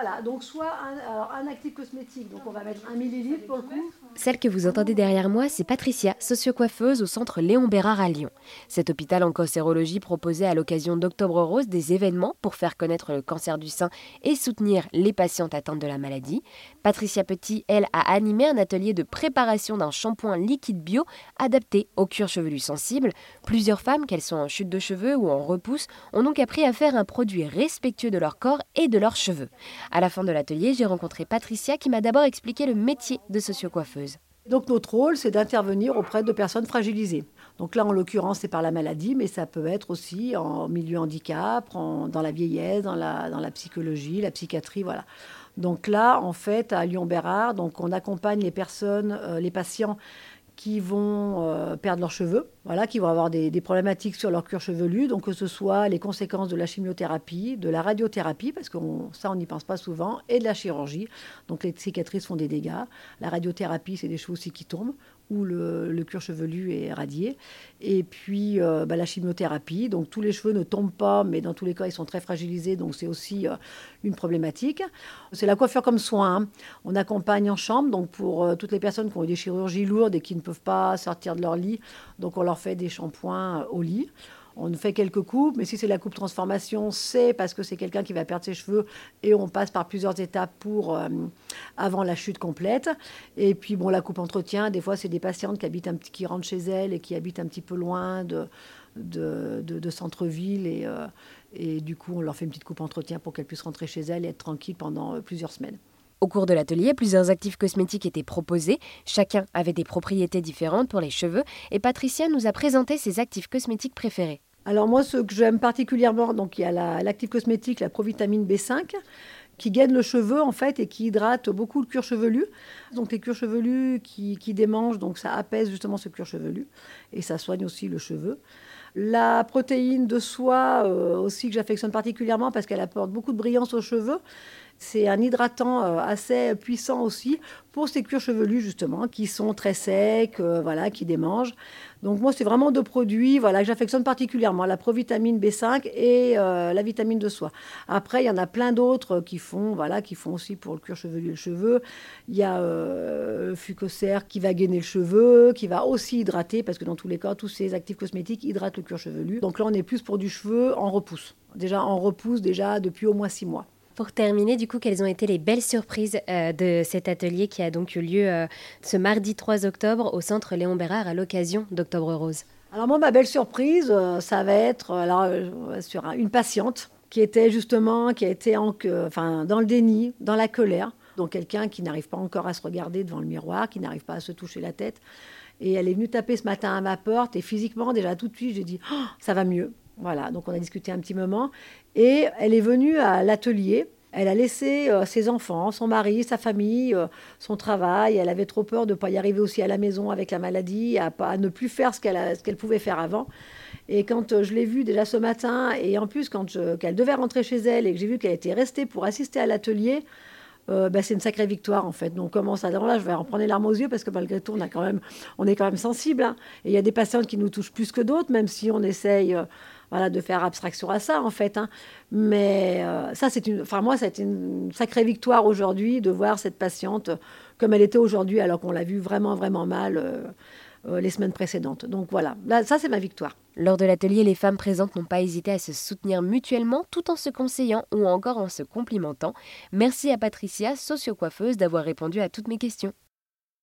Voilà, donc soit un, actif cosmétique, donc on va mettre un millilitre pour le coup. Celle que vous entendez derrière moi, c'est Patricia, socio-coiffeuse au centre Léon Bérard à Lyon. Cet hôpital en cancérologie proposait à l'occasion d'Octobre Rose des événements pour faire connaître le cancer du sein et soutenir les patientes atteintes de la maladie. Patricia Petit, elle, a animé un atelier de préparation d'un shampoing liquide bio adapté aux cuirs chevelus sensibles. Plusieurs femmes, qu'elles soient en chute de cheveux ou en repousse, ont donc appris à faire un produit respectueux de leur corps et de leurs cheveux. À la fin de l'atelier, j'ai rencontré Patricia qui m'a d'abord expliqué le métier de socio-coiffeuse. Donc notre rôle, c'est d'intervenir auprès de personnes fragilisées. Donc là, en l'occurrence, c'est par la maladie, mais ça peut être aussi en milieu handicap, dans la vieillesse, dans la, dans la psychologie, la psychiatrie, voilà. Donc là, en fait, à Lyon-Bérard, donc on accompagne les personnes, euh, les patients qui vont euh, perdre leurs cheveux, voilà, qui vont avoir des, problématiques sur leur cuir chevelu, donc que ce soit les conséquences de la chimiothérapie, de la radiothérapie, parce que ça on n'y pense pas souvent, et de la chirurgie. Donc les cicatrices font des dégâts. La radiothérapie, c'est des choses aussi qui tombent où le, cuir chevelu est radié. Et puis euh, bah, la chimiothérapie, donc tous les cheveux ne tombent pas, mais dans tous les cas, ils sont très fragilisés, donc c'est aussi euh, une problématique. C'est la coiffure comme soin. Hein. On accompagne en chambre, donc pour euh, toutes les personnes qui ont eu des chirurgies lourdes et qui ne peuvent pas sortir de leur lit, donc on leur fait des shampoings au lit on fait quelques coupes, mais si c'est la coupe transformation, c'est parce que c'est quelqu'un qui va perdre ses cheveux et on passe par plusieurs étapes pour euh, avant la chute complète. Et puis bon, la coupe entretien, des fois c'est des patientes qui habitent qui rentrent chez elles et qui habitent un petit peu loin de de, centre-ville et, euh, et du coup on leur fait une petite coupe entretien pour qu'elles puissent rentrer chez elles et être tranquilles pendant euh, plusieurs semaines. Au cours de l'atelier, plusieurs actifs cosmétiques étaient proposés. Chacun avait des propriétés différentes pour les cheveux et Patricia nous a présenté ses actifs cosmétiques préférés. Alors moi, ce que j'aime particulièrement, donc il y a l'actif cosmétique, la provitamine B5, qui gaine le cheveu en fait et qui hydrate beaucoup le cuir chevelu. Donc les cuirs chevelus qui, qui démangent, donc ça apaise justement ce cuir chevelu et ça soigne aussi le cheveu. La protéine de soie euh, aussi que j'affectionne particulièrement parce qu'elle apporte beaucoup de brillance aux cheveux. C'est un hydratant euh, assez puissant aussi pour ces cuirs chevelus justement qui sont très secs, euh, voilà, qui démangent. Donc moi c'est vraiment deux produits voilà que j'affectionne particulièrement la provitamine B5 et euh, la vitamine de soie. Après il y en a plein d'autres qui font voilà qui font aussi pour le cuir chevelu et le cheveu. Il y a fucocer qui va gainer le cheveu, qui va aussi hydrater parce que dans tous les cas tous ces actifs cosmétiques hydratent le cuir chevelu. Donc là on est plus pour du cheveu en repousse. Déjà en repousse déjà depuis au moins six mois. Pour terminer, du coup, quelles ont été les belles surprises euh, de cet atelier qui a donc eu lieu euh, ce mardi 3 octobre au centre Léon Bérard à l'occasion d'Octobre Rose? Alors moi, ma belle surprise, euh, ça va être alors, sur une patiente qui était justement, qui a été en, enfin, dans le déni, dans la colère. Donc quelqu'un qui n'arrive pas encore à se regarder devant le miroir, qui n'arrive pas à se toucher la tête. Et elle est venue taper ce matin à ma porte et physiquement, déjà tout de suite, j'ai dit, oh, ça va mieux. Voilà, donc on a discuté un petit moment. Et elle est venue à l'atelier. Elle a laissé euh, ses enfants, son mari, sa famille, euh, son travail. Elle avait trop peur de ne pas y arriver aussi à la maison avec la maladie, à, ne plus faire ce qu'elle pouvait faire avant. Et quand euh, je l'ai vue déjà ce matin, et en plus quand qu'elle devait rentrer chez elle et que j'ai vu qu'elle était restée pour assister à l'atelier, bah, c'est une sacrée victoire en fait. Donc on commence à là, je vais en prendre les larmes aux yeux parce que malgré tout, on, a quand même, on est quand même sensible. Hein. Et il y a des patientes qui nous touchent plus que d'autres, même si on essaye voilà, de faire abstraction à ça, en fait. Hein. Mais euh, ça, c'est une, enfin, moi, c'est une sacrée victoire aujourd'hui de voir cette patiente comme elle était aujourd'hui, alors qu'on l'a vue vraiment, vraiment mal euh, euh, les semaines précédentes. Donc voilà, là, ça, c'est ma victoire. Lors de l'atelier, les femmes présentes n'ont pas hésité à se soutenir mutuellement tout en se conseillant ou encore en se complimentant. Merci à Patricia, socio-coiffeuse, d'avoir répondu à toutes mes questions.